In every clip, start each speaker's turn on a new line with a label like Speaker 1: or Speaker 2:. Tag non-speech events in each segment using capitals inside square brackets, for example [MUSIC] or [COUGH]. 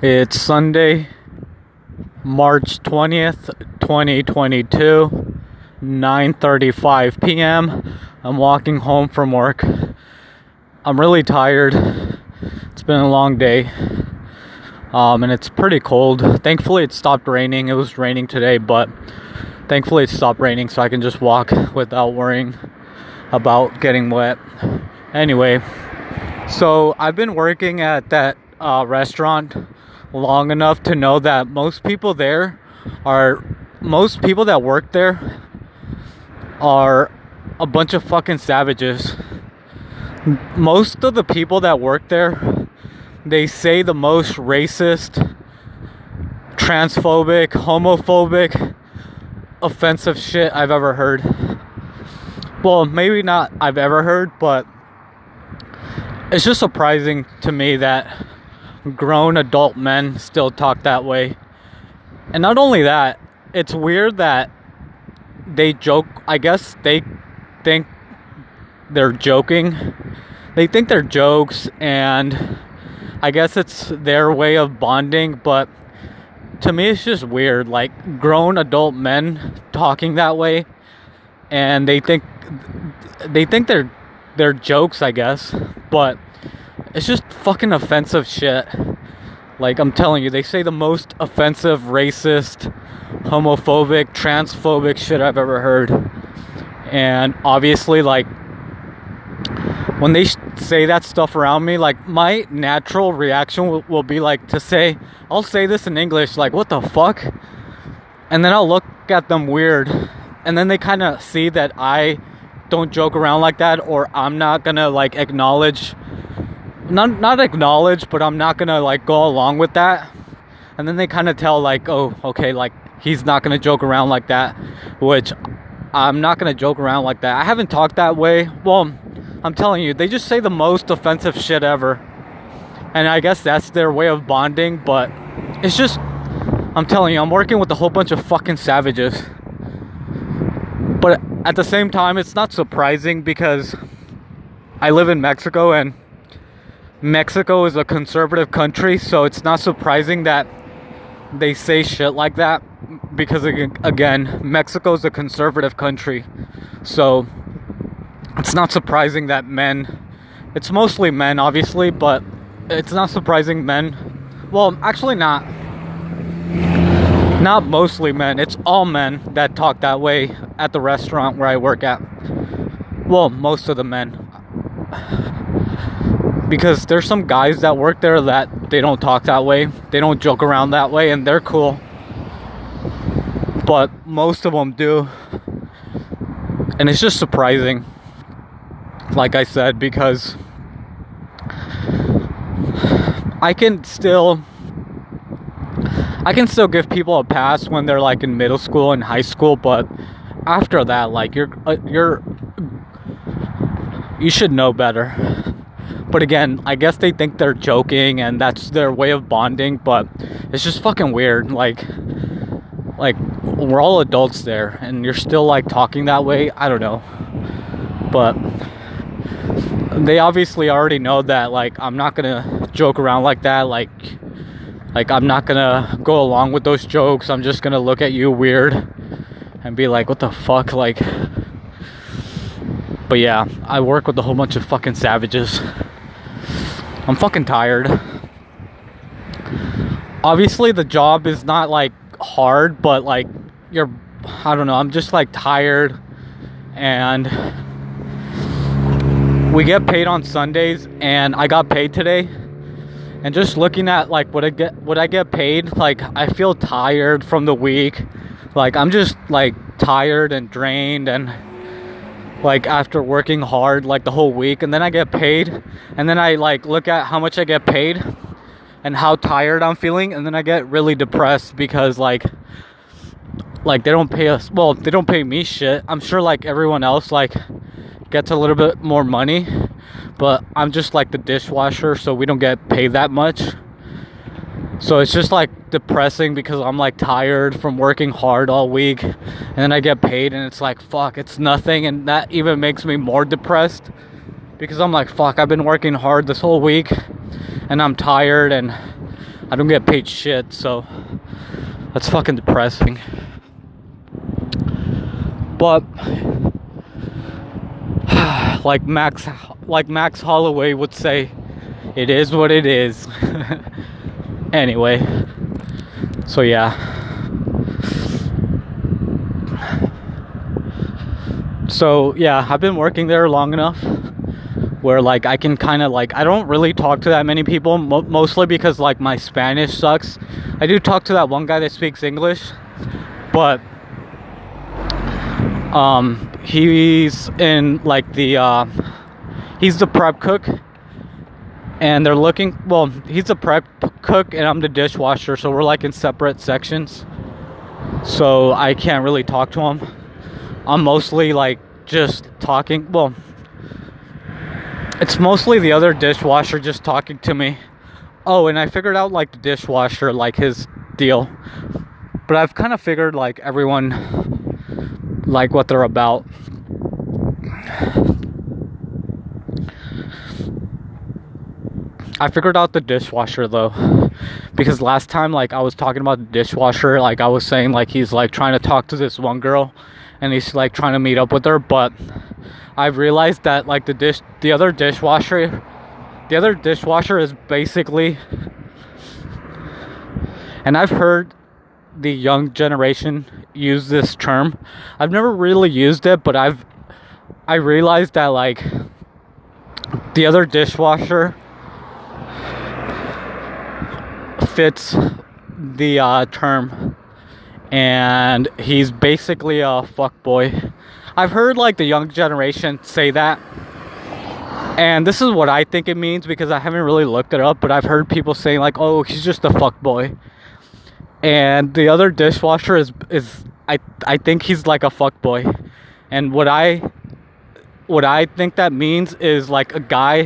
Speaker 1: It's Sunday, March 20th, 2022, 9:35 p.m. I'm walking home from work. I'm really tired. It's been a long day. Um, and it's pretty cold. Thankfully, it stopped raining. It was raining today, but thankfully, it stopped raining so I can just walk without worrying about getting wet. Anyway, so I've been working at that uh, restaurant long enough to know that most people there are most people that work there are a bunch of fucking savages. Most of the people that work there they say the most racist, transphobic, homophobic, offensive shit I've ever heard. Well, maybe not I've ever heard, but it's just surprising to me that grown adult men still talk that way. And not only that, it's weird that they joke. I guess they think they're joking. They think they're jokes, and I guess it's their way of bonding, but to me, it's just weird. Like grown adult men talking that way, and they think they think they're they're jokes, I guess, but it's just fucking offensive shit. Like I'm telling you, they say the most offensive, racist, homophobic, transphobic shit I've ever heard. And obviously, like when they say that stuff around me, like my natural reaction will, will be like to say, I'll say this in English, like, what the fuck? And then I'll look at them weird. And then they kind of see that I don't joke around like that, or I'm not gonna like acknowledge not not acknowledge, but I'm not gonna like go along with that. And then they kind of tell like, oh, okay, like he's not gonna joke around like that, which I'm not gonna joke around like that. I haven't talked that way. Well, I'm telling you, they just say the most offensive shit ever, and I guess that's their way of bonding. But it's just, I'm telling you, I'm working with a whole bunch of fucking savages. But at the same time, it's not surprising because I live in Mexico and Mexico is a conservative country, so it's not surprising that they say shit like that because again, Mexico is a conservative country. So it's not surprising that men it's mostly men obviously, but it's not surprising men well, actually not not mostly men. It's all men that talk that way at the restaurant where I work at. Well, most of the men because there's some guys that work there that they don't talk that way. They don't joke around that way and they're cool. But most of them do. And it's just surprising. Like I said because I can still I can still give people a pass when they're like in middle school and high school, but after that like you're uh, you're you should know better. But again, I guess they think they're joking and that's their way of bonding, but it's just fucking weird. Like like we're all adults there and you're still like talking that way. I don't know. But they obviously already know that like I'm not going to joke around like that like like I'm not going to go along with those jokes. I'm just going to look at you weird and be like, "What the fuck?" like but yeah, I work with a whole bunch of fucking savages. I'm fucking tired. Obviously, the job is not like hard, but like you're, I don't know, I'm just like tired and we get paid on Sundays and I got paid today. And just looking at like what I get what I get paid, like I feel tired from the week. Like I'm just like tired and drained and like after working hard like the whole week and then I get paid and then I like look at how much I get paid and how tired I'm feeling and then I get really depressed because like like they don't pay us well they don't pay me shit. I'm sure like everyone else like gets a little bit more money but I'm just like the dishwasher so we don't get paid that much so it's just like depressing because I'm like tired from working hard all week and then I get paid and it's like fuck, it's nothing and that even makes me more depressed because I'm like fuck, I've been working hard this whole week and I'm tired and I don't get paid shit, so that's fucking depressing. But [SIGHS] like Max like Max Holloway would say, it is what it is. [LAUGHS] anyway, so yeah. So yeah, I've been working there long enough where like I can kind of like I don't really talk to that many people mo- mostly because like my Spanish sucks. I do talk to that one guy that speaks English, but um he's in like the uh he's the prep cook and they're looking well he's the prep cook and I'm the dishwasher so we're like in separate sections. So I can't really talk to him. I'm mostly like just talking well it's mostly the other dishwasher just talking to me. Oh, and I figured out like the dishwasher, like his deal. But I've kind of figured like everyone like what they're about. I figured out the dishwasher though. Because last time like I was talking about the dishwasher, like I was saying like he's like trying to talk to this one girl and he's like trying to meet up with her, but I've realized that like the dish the other dishwasher the other dishwasher is basically and I've heard the young generation use this term. I've never really used it, but I've I realized that like the other dishwasher fits the uh, term and he's basically a fuck boy I've heard like the young generation say that. And this is what I think it means because I haven't really looked it up, but I've heard people saying like, "Oh, he's just a fuck boy." And the other dishwasher is is I I think he's like a fuck boy. And what I what I think that means is like a guy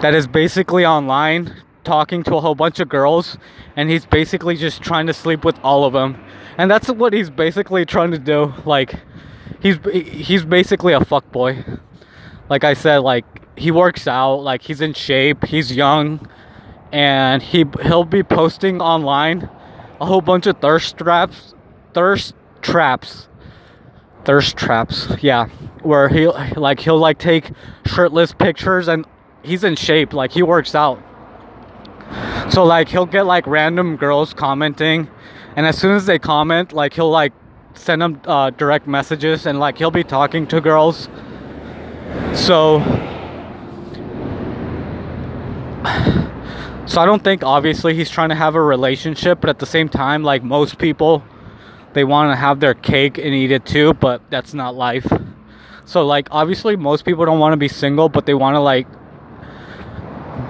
Speaker 1: that is basically online talking to a whole bunch of girls and he's basically just trying to sleep with all of them. And that's what he's basically trying to do like he's he's basically a fuck boy. Like I said, like he works out, like he's in shape, he's young, and he he'll be posting online a whole bunch of thirst traps, thirst traps, thirst traps. Yeah, where he like he'll like take shirtless pictures and he's in shape, like he works out. So like he'll get like random girls commenting, and as soon as they comment, like he'll like send them uh, direct messages and like he'll be talking to girls. So so I don't think obviously he's trying to have a relationship, but at the same time like most people they want to have their cake and eat it too, but that's not life. So like obviously most people don't want to be single, but they want to like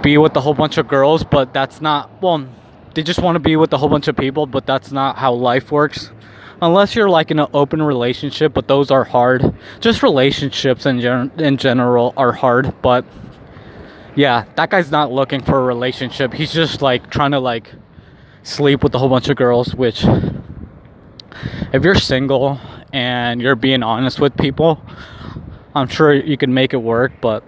Speaker 1: be with a whole bunch of girls, but that's not well they just want to be with a whole bunch of people, but that's not how life works unless you're like in an open relationship, but those are hard. Just relationships in gen- in general are hard, but yeah, that guy's not looking for a relationship. He's just like trying to like sleep with a whole bunch of girls, which if you're single and you're being honest with people, I'm sure you can make it work, but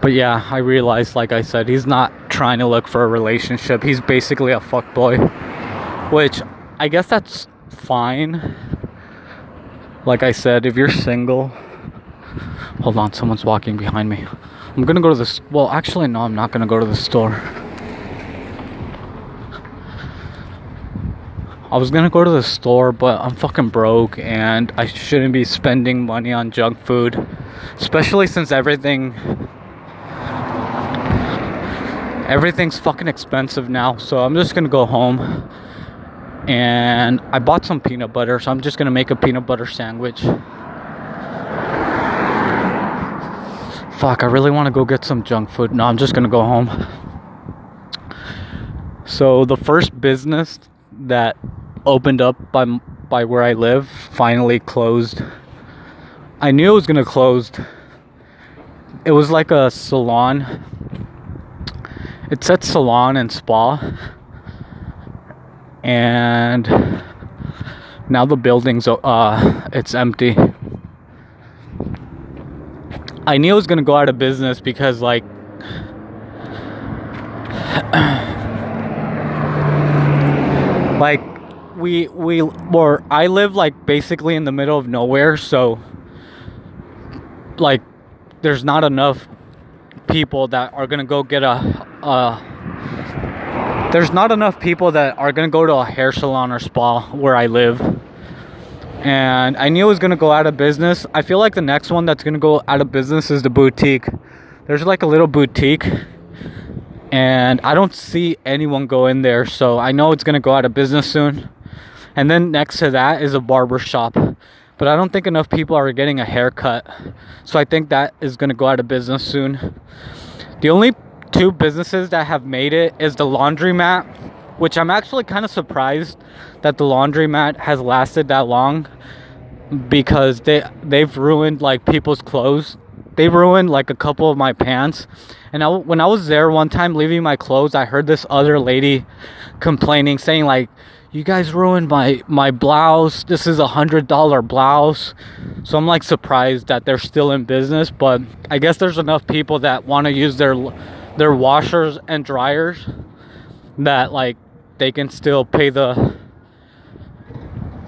Speaker 1: But yeah, I realized, like I said, he's not trying to look for a relationship. He's basically a fuck boy, which I guess that's fine. Like I said, if you're single, hold on, someone's walking behind me. I'm gonna go to this. Well, actually, no, I'm not gonna go to the store. I was gonna go to the store, but I'm fucking broke and I shouldn't be spending money on junk food, especially since everything everything's fucking expensive now. So I'm just gonna go home. And I bought some peanut butter, so I'm just gonna make a peanut butter sandwich. Fuck, I really wanna go get some junk food. No, I'm just gonna go home. So the first business that opened up by by where I live finally closed. I knew it was gonna close. It was like a salon It said salon and spa. And now the building's uh it's empty. I knew it was gonna go out of business because like [CLEARS THROAT] like we we or I live like basically in the middle of nowhere, so like there's not enough people that are gonna go get a uh there's not enough people that are gonna go to a hair salon or spa where I live. And I knew it was gonna go out of business. I feel like the next one that's gonna go out of business is the boutique. There's like a little boutique and I don't see anyone go in there, so I know it's gonna go out of business soon. And then next to that is a barber shop, but I don't think enough people are getting a haircut, so I think that is gonna go out of business soon. The only two businesses that have made it is the laundromat, which I'm actually kind of surprised that the laundromat has lasted that long because they they've ruined like people's clothes. They ruined like a couple of my pants and I, when I was there one time leaving my clothes, I heard this other lady complaining, saying like, "You guys ruined my my blouse. This is a hundred dollar blouse." So I'm like surprised that they're still in business, but I guess there's enough people that want to use their their washers and dryers that like they can still pay the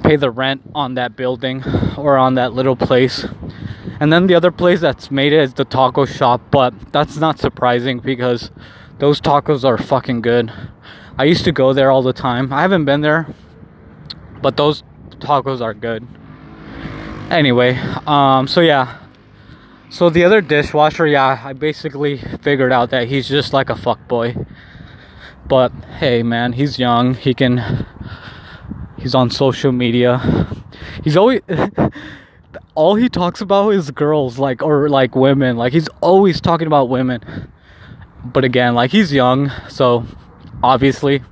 Speaker 1: pay the rent on that building or on that little place. And then the other place that's made it is the taco shop, but that's not surprising because those tacos are fucking good. I used to go there all the time. I haven't been there, but those tacos are good. Anyway, um, so yeah. So the other dishwasher, yeah, I basically figured out that he's just like a fuck boy. But hey, man, he's young. He can. He's on social media. He's always. [LAUGHS] all he talks about is girls like or like women like he's always talking about women but again like he's young so obviously.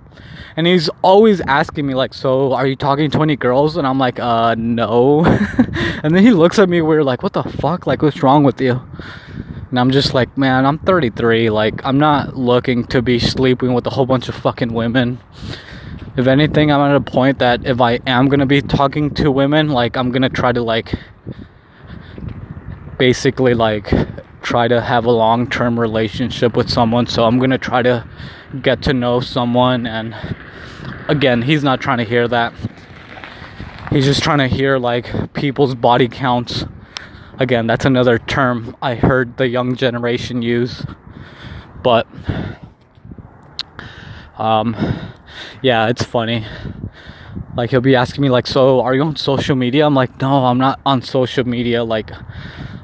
Speaker 1: And he's always asking me like so are you talking to any girls? And i'm like uh no. [LAUGHS] And then he looks at me we're like what the fuck? Like what's wrong with you? And i'm just like man i'm 33 like i'm not looking to be sleeping with a whole bunch of fucking women. If anything i'm at a point that if i am gonna be talking to women like i'm gonna try to like basically like try to have a long-term relationship with someone so i'm gonna try to get to know someone and again he's not trying to hear that he's just trying to hear like people's body counts again that's another term i heard the young generation use but um yeah, it's funny. Like he'll be asking me like, "So, are you on social media?" I'm like, "No, I'm not on social media. Like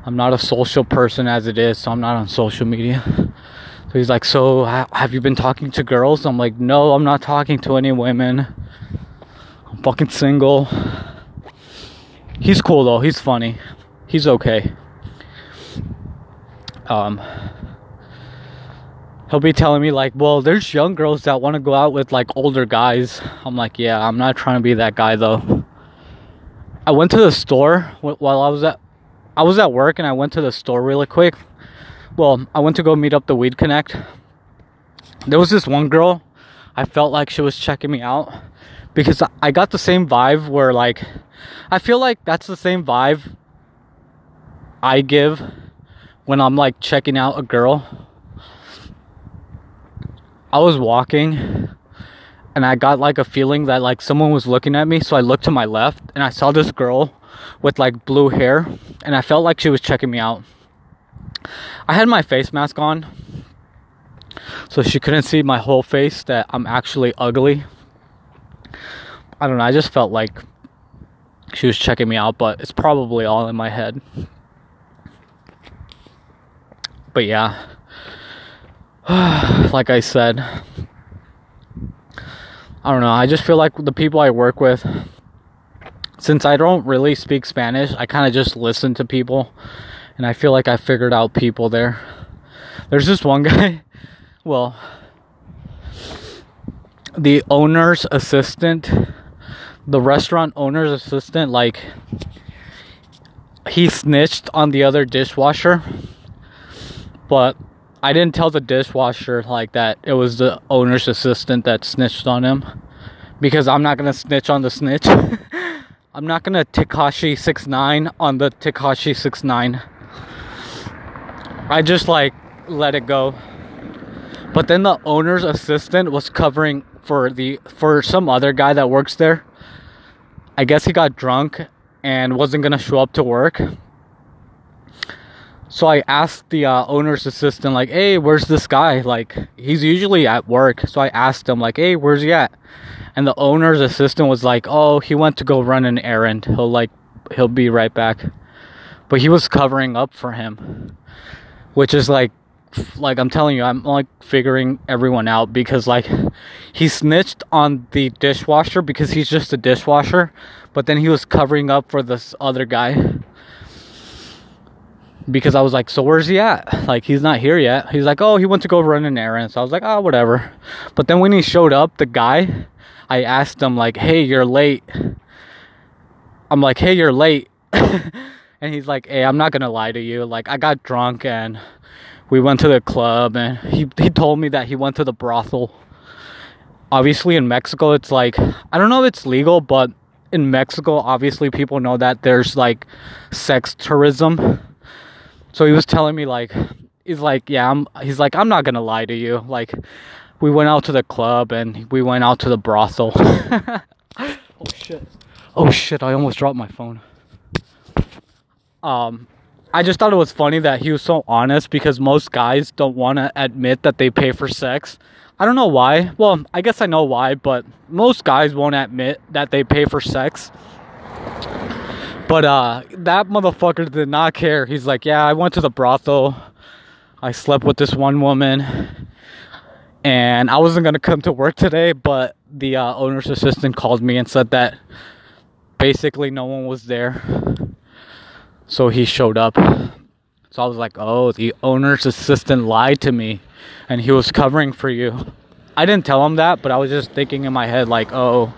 Speaker 1: I'm not a social person as it is, so I'm not on social media." So he's like, "So, have you been talking to girls?" I'm like, "No, I'm not talking to any women. I'm fucking single." He's cool though. He's funny. He's okay. Um he'll be telling me like, "Well, there's young girls that want to go out with like older guys." I'm like, "Yeah, I'm not trying to be that guy though." I went to the store while I was at I was at work and I went to the store really quick. Well, I went to go meet up the Weed Connect. There was this one girl. I felt like she was checking me out because I got the same vibe where like I feel like that's the same vibe I give when I'm like checking out a girl I was walking and I got like a feeling that like someone was looking at me. So I looked to my left and I saw this girl with like blue hair and I felt like she was checking me out. I had my face mask on so she couldn't see my whole face that I'm actually ugly. I don't know, I just felt like she was checking me out, but it's probably all in my head. But yeah. [SIGHS] like I said, I don't know. I just feel like the people I work with, since I don't really speak Spanish, I kind of just listen to people, and I feel like I figured out people there. There's this one [LAUGHS] guy, well, the owner's assistant, the restaurant owner's assistant, like, he snitched on the other dishwasher, but I didn't tell the dishwasher like that it was the owner's assistant that snitched on him because I'm not gonna snitch on the snitch. [LAUGHS] I'm not gonna Tekashi six nine on the Tekashi six nine. I just like let it go. But then the owner's assistant was covering for the for some other guy that works there. I guess he got drunk and wasn't gonna show up to work. So I asked the uh, owner's assistant, like, "Hey, where's this guy? Like, he's usually at work." So I asked him, like, "Hey, where's he at?" And the owner's assistant was like, "Oh, he went to go run an errand. He'll like, he'll be right back." But he was covering up for him, which is like like I'm telling you, I'm like figuring everyone out because like he snitched on the dishwasher because he's just a dishwasher, but then he was covering up for this other guy. Because I was like, so where's he at? [LAUGHS] Like he's not here yet. He's like, oh, he went to go run an errand. So I was like, oh, whatever. But then when he showed up, the guy, I asked him like, hey, you're late. I'm like, hey, you're late. [LAUGHS] and he's like, hey, I'm not gonna lie to you. Like I got drunk and we went to the club and he, he told me that he went to the brothel obviously in mexico it's like i don't know if it's legal but in mexico obviously people know that there's like sex tourism so he was telling me like he's like yeah i'm he's like i'm not gonna lie to you like we went out to the club and we went out to the brothel [LAUGHS] oh shit oh shit i almost dropped my phone um I just thought it was funny that he was so honest because most guys don't want to admit that they pay for sex. I don't know why. Well, I guess I know why, but most guys won't admit that they pay for sex. But uh that motherfucker did not care. He's like, "Yeah, I went to the brothel. I slept with this one woman." And I wasn't going to come to work today, but the uh, owner's assistant called me and said that basically no one was there so he showed up. So I was like, oh, the owner's assistant lied to me and he was covering for you. I didn't tell him that, but I was just thinking in my head, like, oh,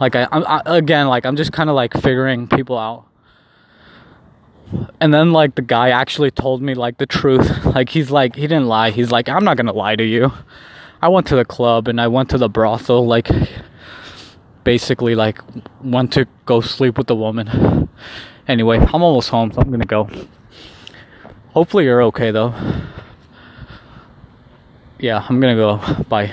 Speaker 1: like I, I again, like I'm just kind of like figuring people out. And then like the guy actually told me like the truth. [LAUGHS] Like he's like he didn't lie. He's like I'm not gonna lie to you. I went to the club and I went to the brothel. Like basically like went to go sleep with the woman. Anyway, I'm almost home, so I'm gonna go. Hopefully, you're okay though. Yeah, I'm gonna go. Bye.